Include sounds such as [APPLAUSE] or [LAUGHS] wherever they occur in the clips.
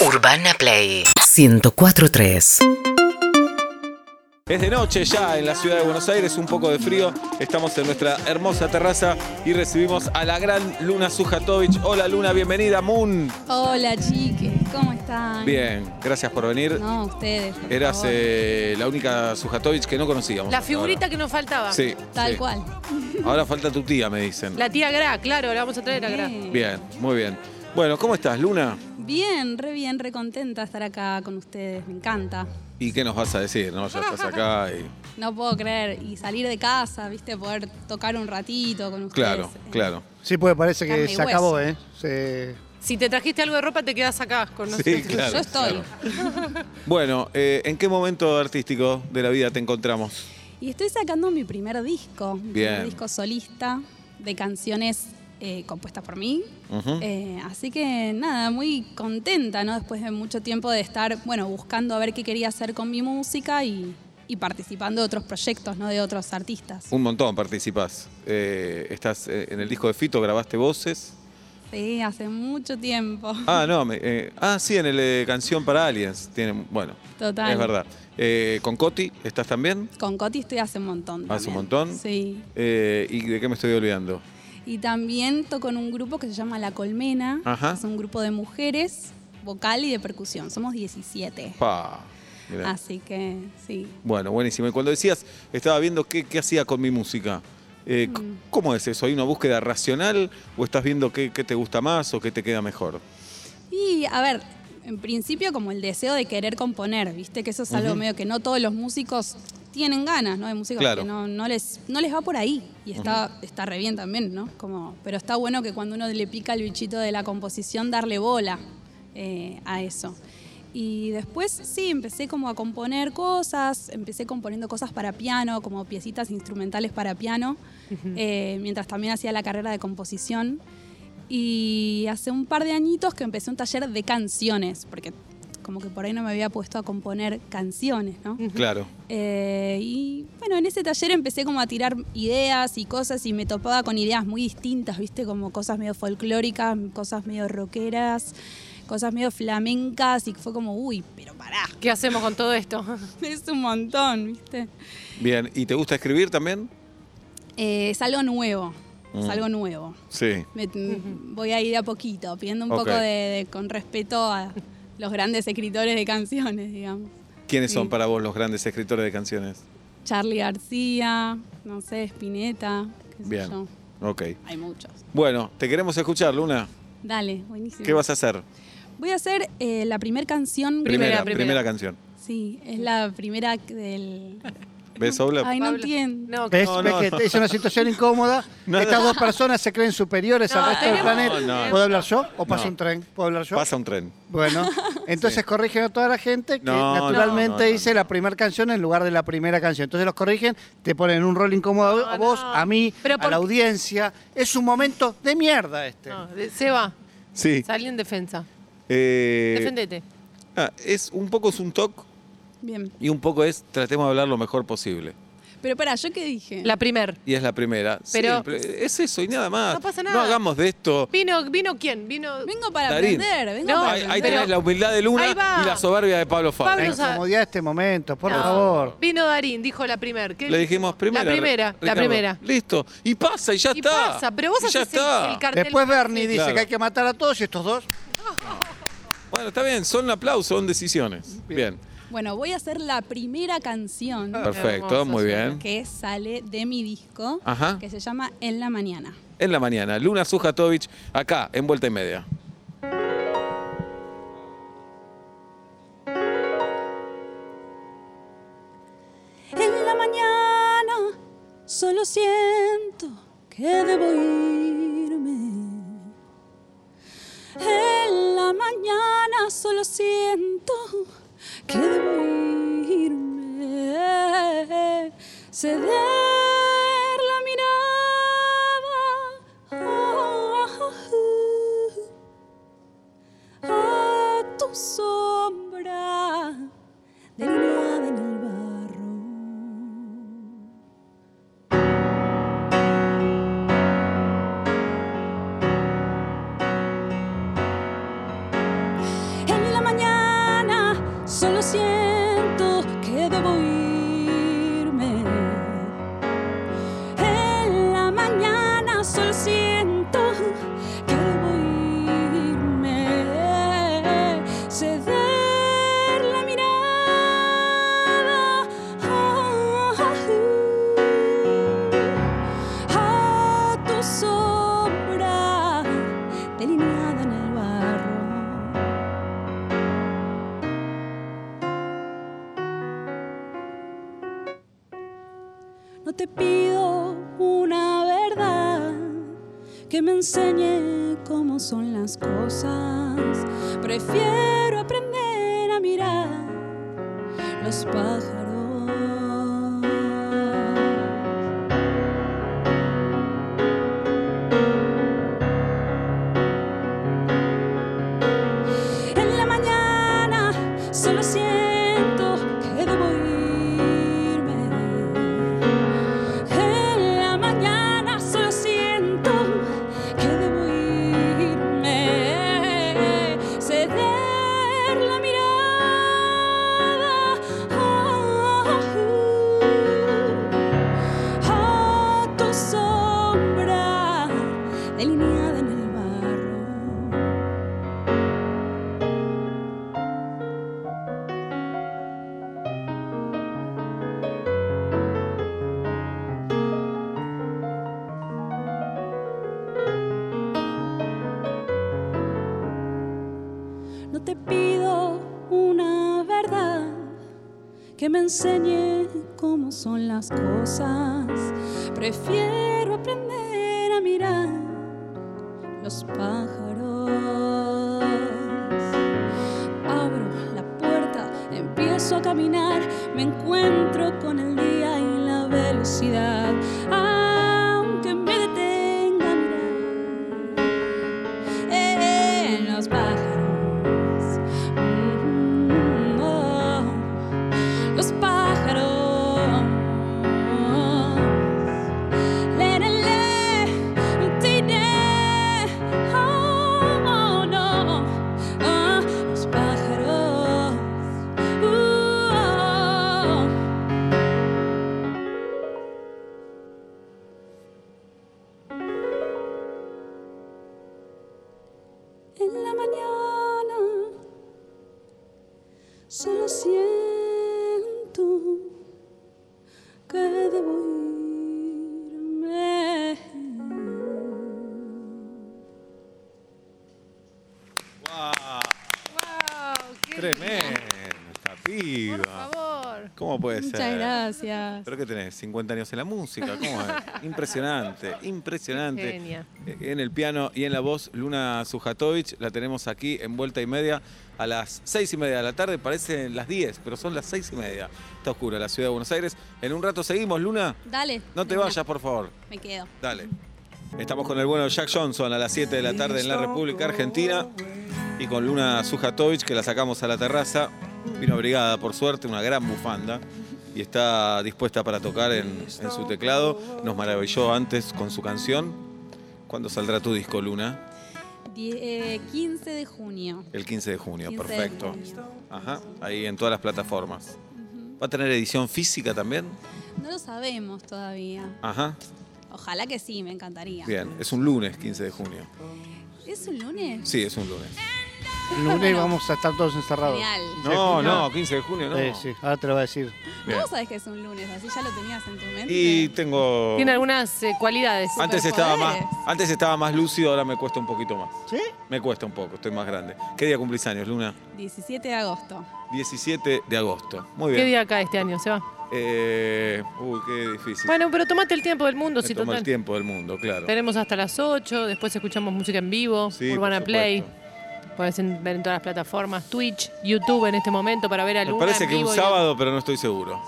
Urbana Play 1043. Es de noche ya en la ciudad de Buenos Aires, un poco de frío. Estamos en nuestra hermosa terraza y recibimos a la gran Luna Sujatovich. Hola Luna, bienvenida, Moon. Hola chiques, ¿cómo están? Bien, gracias por venir. No, ustedes. por Eras favor. eh, la única Sujatovich que no conocíamos. La hasta figurita ahora. que nos faltaba. Sí. Tal sí. cual. Ahora falta tu tía, me dicen. La tía Gra, claro, la vamos a traer a Gra. Bien. Bien, muy bien. Bueno, ¿cómo estás, Luna? Bien, re bien, re contenta de estar acá con ustedes, me encanta. ¿Y qué nos vas a decir? No, ya estás acá y. [LAUGHS] No puedo creer, y salir de casa, viste, poder tocar un ratito con ustedes. Claro, eh, claro. Sí, porque parece que Carne y se hueso. acabó, ¿eh? Se- Si te trajiste algo de ropa, te quedas acá con Sí, nosotros. claro. Yo estoy. claro. Bueno, eh, ¿en qué momento artístico de la vida te encontramos? Y estoy sacando mi primer disco, mi Bien. primer disco solista de canciones eh, compuestas por mí. Eh, así que nada, muy contenta, ¿no? Después de mucho tiempo de estar, bueno, buscando a ver qué quería hacer con mi música y, y participando de otros proyectos, ¿no? De otros artistas. Un montón participás. Eh, estás en el disco de Fito, grabaste voces. Sí, hace mucho tiempo. Ah, no, [LAUGHS] me- eh, ah, sí, en el de Canción para Aliens. Tiene, bueno, Total. es verdad. Eh, con Coti, ¿estás también? Con Coti estoy hace un montón. Hace un montón. Sí. Eh, ¿Y de qué me estoy olvidando? Y también toco en un grupo que se llama La Colmena. Ajá. Es un grupo de mujeres, vocal y de percusión. Somos 17. Pa. Así que sí. Bueno, buenísimo. Y cuando decías, estaba viendo qué, qué hacía con mi música. eh, Mm. ¿Cómo es eso? ¿Hay una búsqueda racional o estás viendo qué, qué te gusta más o qué te queda mejor? Y a ver, en principio como el deseo de querer componer, viste que eso es algo medio que no todos los músicos tienen ganas, ¿no? Hay músicos Claro. que no, no les, no les va por ahí y está, está re bien también, ¿no? Como, pero está bueno que cuando uno le pica el bichito de la composición, darle bola eh, a eso. Y después sí, empecé como a componer cosas, empecé componiendo cosas para piano, como piecitas instrumentales para piano, eh, mientras también hacía la carrera de composición. Y hace un par de añitos que empecé un taller de canciones, porque como que por ahí no me había puesto a componer canciones, ¿no? Claro. Eh, y bueno, en ese taller empecé como a tirar ideas y cosas y me topaba con ideas muy distintas, ¿viste? Como cosas medio folclóricas, cosas medio rockeras, cosas medio flamencas y fue como, uy, pero pará, ¿Qué hacemos con todo esto? [LAUGHS] es un montón, ¿viste? Bien. ¿Y te gusta escribir también? Eh, es algo nuevo, es Mm. algo nuevo. Sí. Me- Voy a ir de a poquito, pidiendo un poco de, de- con respeto a los grandes escritores de canciones, digamos. ¿Quiénes son para vos los grandes escritores de canciones? Charlie García, no sé, Spinetta, qué sé Bien. yo. Ok. Hay muchos. Bueno, te queremos escuchar, Luna. Dale, buenísimo. ¿Qué vas a hacer? Voy a hacer eh, la primera canción. Primera, primera. primera canción. Sí, es la primera del. ¿Ves? Ay, no entiendo. No, ¿Ves? No, ¿Ves no, que no. es una situación incómoda? [LAUGHS] No, Estas no. dos personas se creen superiores No, al resto del planeta. No, no. ¿Puedo hablar yo o pasa No. un tren? ¿Puedo hablar yo? Pasa un tren. Bueno, [LAUGHS] entonces corrigen a toda la gente que No, naturalmente no, no, no. dice la primera canción en lugar de la primera canción. Entonces los corrigen, te ponen un rol incómodo a vos, no. a mí, Pero a por- la audiencia. Es un momento de mierda este. no, de- Seba, Sí. salí en defensa. Eh, Defendete. ah, es un poco es un talk Bien. y un poco es tratemos de hablar lo mejor posible. Pero pará, ¿yo qué dije? La primer. Y es la primera. Pero- Sí, es eso y nada más. No pasa No nada. hagamos de esto. ¿Vino, vino quién? Vino. Vengo para Darín. aprender, vengo No, para Ahí, ahí aprender. tenés la humildad de Luna Ahí y la soberbia de Pablo Fabio. Pablo sa- incomodidad este momento, por No. favor. Vino Darín, dijo la primer. ¿Qué Le dijimos primera. La primera, la primera. Listo. Y pasa y ya Y está. pasa, pero vos Y ya haces el- cartel. Después Bernie dice Claro. que hay que matar a todos y estos dos. Bueno, está bien. Son aplausos, son decisiones. Bien. Bueno, voy a hacer la primera canción Perfecto, hermoso, muy bien. que sale de mi disco, Ajá. que se llama En la Mañana. En la mañana, Luna Sujatovich, acá, en Vuelta y Media. En la mañana solo siento que debo irme. En la mañana solo siento irme. Ceder te pido una verdad que me enseñe cómo son las cosas. Prefiero aprender a mirar los pájaros. Te pido una verdad que me enseñe cómo son las cosas. Prefiero aprender a mirar los pájaros. Abro la puerta, empiezo a caminar, me encuentro con el día y la velocidad. Tremendo, esta Por piba. favor. ¿Cómo puede Muchas ser? gracias. ¿Pero qué tenés? ¿50 años en la música? ¿Cómo es? [LAUGHS] Impresionante, impresionante. Genia. En el piano y en la voz, Luna Sujatovic, la tenemos aquí en vuelta y media a las seis y media de la tarde. Parecen las 10, pero son las seis y media. Está oscura la ciudad de Buenos Aires. En un rato seguimos, Luna. Dale. No te vayas, por favor. Me quedo. Dale. Estamos con el bueno Jack Johnson a las 7 de la tarde en la República Argentina y con Luna Sujatovic que la sacamos a la terraza. Vino abrigada, por suerte, una gran bufanda y está dispuesta para tocar en, en su teclado. Nos maravilló antes con su canción. ¿Cuándo saldrá tu disco, Luna? Die- eh, 15 de junio. El 15 de junio, 15 de perfecto. junio. Ajá, ahí en todas las plataformas. ¿Va a tener edición física también? No lo sabemos todavía. Ajá, Ojalá que sí, me encantaría. bien. Es un lunes 15 de junio. ¿Es un lunes? Sí, es un lunes. El lunes vamos a estar todos encerrados. Genial. No, no, 15 de junio no. Sí, sí, ahora te lo voy a decir. Bien. ¿Cómo sabes que es un lunes? Así ya lo tenías en tu mente. Y tengo. Tiene algunas eh, cualidades. Antes estaba más, antes estaba más lúcido, ahora me cuesta un poquito más. ¿Sí? Me cuesta un poco, estoy más grande. ¿Qué día cumplís años, Luna? 17 de agosto. 17 de agosto. Muy ¿Qué bien. día acá este año? Se va. Eh, uy, qué difícil. Bueno, pero tomate el tiempo del mundo, Me si tomo total. el tiempo del mundo, claro. Tenemos hasta las 8, después escuchamos música en vivo, Sí, Urbana por Play. Puedes ver en todas las plataformas, Twitch, YouTube en este momento para ver a Me Luna parece en que un vivo y- sábado, pero no estoy seguro.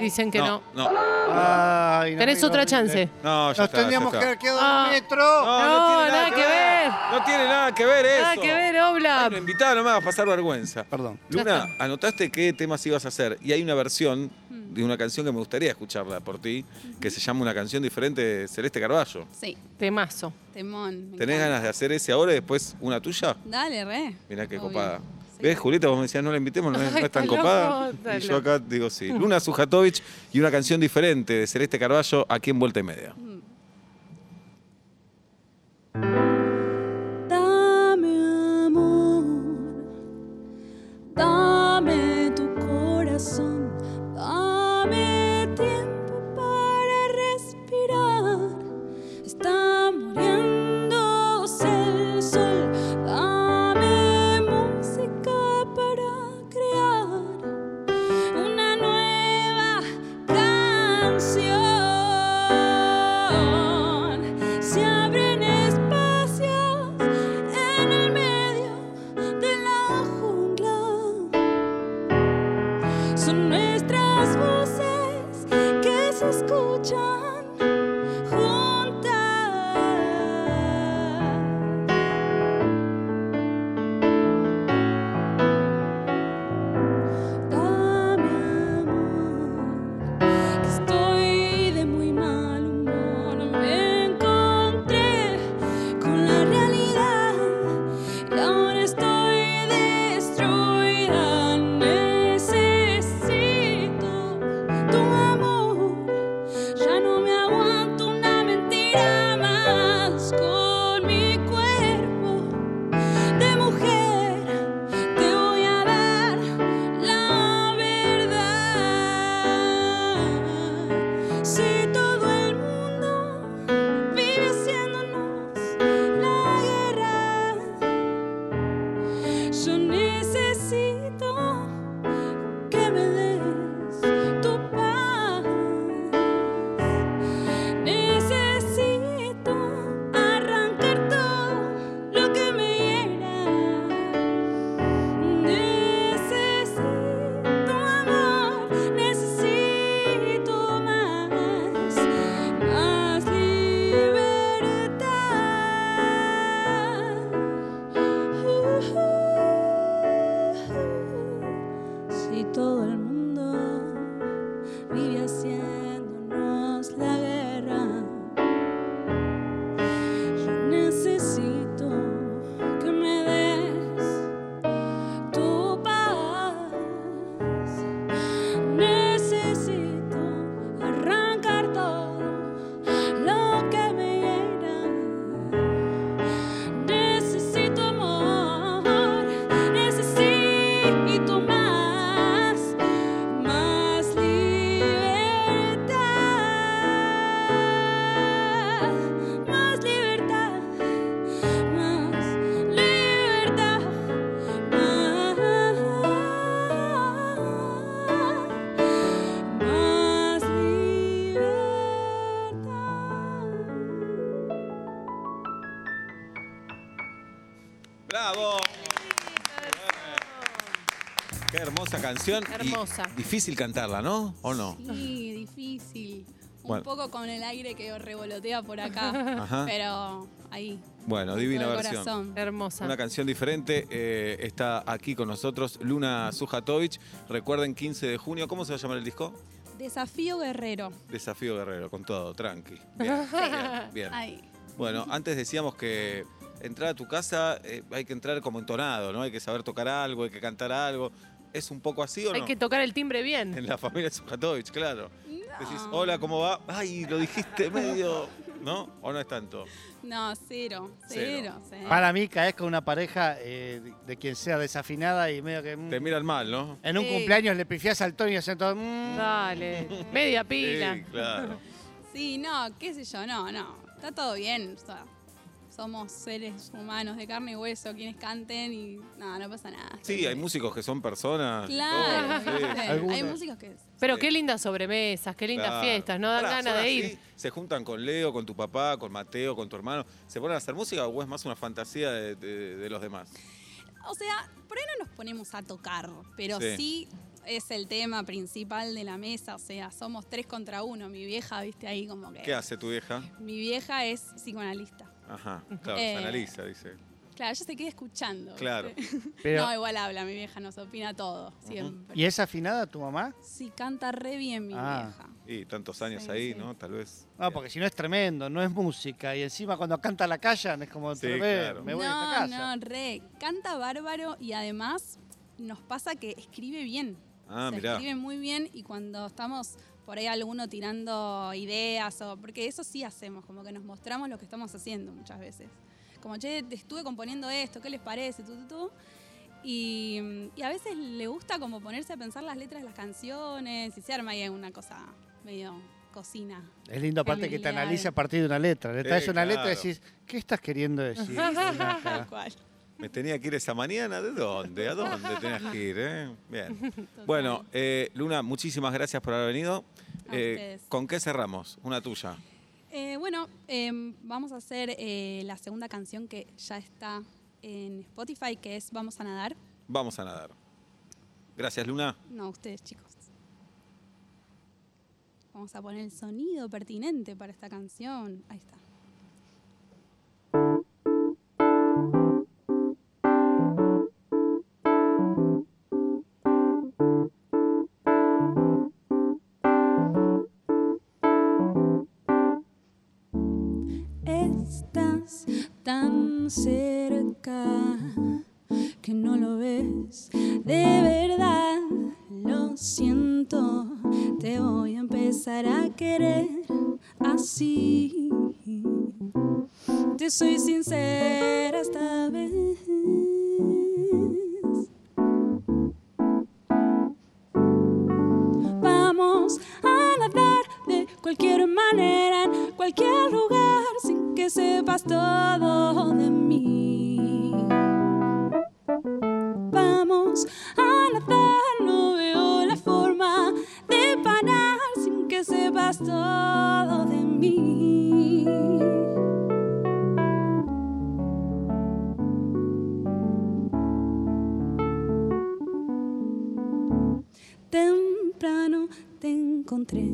Dicen que no. no. Ay, no, Tenés no, otra no, chance. No, ya Nos está, tendríamos ya que haber quedado Ah. en el metro. No, nada que ver. No tiene nada que ver eso. Nada que ver, Ay, Obla. lo invitaba, no me hagas pasar vergüenza. Perdón. Luna, anotaste qué temas ibas a hacer y hay una versión de una canción que me gustaría escucharla por ti, que se llama Una canción diferente de Celeste Carballo. Sí, Temazo. temón. me ¿Tenés encanta. ganas de hacer ese ahora y después una tuya? Dale, re. Mirá qué Obvio. copada. ¿Ves, Julieta? Vos me decías, no la invitemos, no, es- no Ay, es tan [LAUGHS] copada. loco, y yo acá digo sí. Luna Sujatovich y una canción diferente de Celeste Carballo aquí en Vuelta y Media. Hermosa y difícil cantarla, ¿no? ¿O no? Sí, difícil. Un poco con el aire que revolotea por acá. Ajá. Pero ahí. Bueno, divina versión. corazón. Hermosa. Una canción diferente. eh, está aquí con nosotros Luna Sujatovich. Recuerden, 15 de junio. ¿Cómo se va a llamar el disco? Desafío guerrero. Desafío Guerrero, con todo, tranqui. [LAUGHS] Bien, bien, bien. Ahí. Bueno, antes decíamos que entrar a tu casa eh, hay que entrar como entonado, ¿no? Hay que saber tocar algo, hay que cantar algo. ¿Es un poco así o no? Hay que tocar el timbre bien. En la familia Sujatovich, claro. Decís, hola, ¿cómo va? Ay, lo dijiste medio. ¿No? ¿O no es tanto? No, cero. Cero. Cero. cero. Para mí caes con una pareja eh, de- de quien sea desafinada y medio que... mm, Te miran mal, ¿no? en un Sí. cumpleaños le pifiás al Tony y hacen todo... mm, Dale. Media pila. Sí, claro. Sí, no, qué sé yo, no, no. Está todo bien. o sea, somos seres humanos de carne y hueso, quienes canten y no, no pasa nada. Sí, hay músicos que son personas. Claro, hay músicos que. Pero Sí. qué lindas sobremesas, qué lindas Claro. fiestas, no dan ganas ¿son de ir. así? ¿Se juntan con Leo, con tu papá, con Mateo, con tu hermano? ¿Se ponen a hacer música o es más una fantasía de, de- de los demás? O sea, por ahí no nos ponemos a tocar, pero Sí. sí. es el tema principal de la mesa. O sea, somos tres contra uno. Mi vieja, viste ahí como que. ¿Qué hace tu vieja? Mi vieja es psicoanalista. Ajá, claro, Eh, se analiza, dice. Claro, ella se queda escuchando. ¿viste? Claro. [LAUGHS] Pero, No, igual habla, mi vieja nos opina todo, siempre. ¿Y es afinada tu mamá? Sí, canta re bien mi Ah. vieja. Y tantos años Sí, ahí, sí. ¿no? Tal vez. No, porque si no es tremendo, no es música. Y encima cuando canta la callan es como, Sí, "Ve, claro. me voy a no, esta casa. no, re. Canta bárbaro y además nos pasa que escribe bien. Ah, Se mirá. escribe muy bien y cuando estamos por ahí alguno tirando ideas o porque eso sí hacemos, como que nos mostramos lo que estamos haciendo muchas veces. Como, che, te estuve componiendo esto, ¿qué les parece? Tú, tú, tú. Y, y a veces le gusta como ponerse a pensar las letras de las canciones y se arma ahí una cosa medio cocina. Es lindo aparte que te analice a partir de una letra. Le Sí, traes una letra y decís, ¿qué estás queriendo decir? [LAUGHS] Acá. cual. ¿Me tenía que ir esa mañana? ¿De dónde? ¿A dónde tenías que ir? eh? Bien. Bueno, eh, Luna, muchísimas gracias por haber venido. A Eh. ¿Con qué cerramos? Una tuya. Eh, bueno, em, vamos a hacer la segunda canción que ya está en Spotify, que es Vamos a nadar. Vamos a nadar. Gracias, Luna. No, ustedes chicos. Vamos a poner el sonido pertinente para esta canción. Ahí está. Cerca que no lo ves. De verdad, lo siento. Te voy a empezar a querer así. Te soy sincera esta vez. Vamos a nadar de cualquier manera, en cualquier que sepas todo de mí. Vamos a nadar, no veo la forma de parar sin que sepas todo de mí. Temprano te encontré,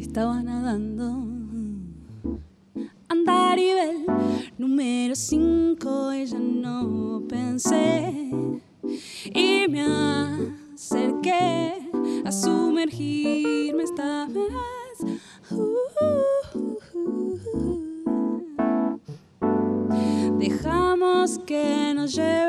estaba nadando. Andaribel número 5, ella no pensé. Y me acerqué a sumergirme esta vez. Dejamos que nos lleve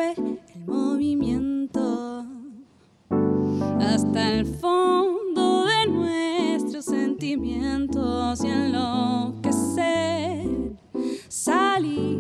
salir,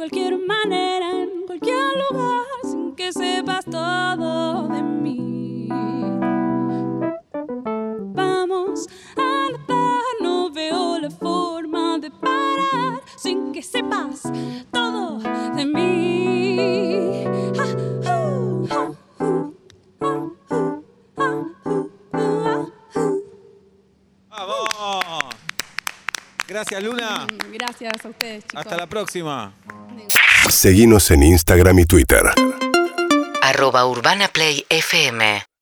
cualquier manera, en cualquier lugar, sin que sepas todo de mí. Vamos a nadar, no veo la forma de parar sin que sepas todo de mí. Gracias, Luna. Mm, Gracias a ustedes, chicos. Hasta la próxima. Seguinos en Instagram y Twitter. Arroba Urbana Play FM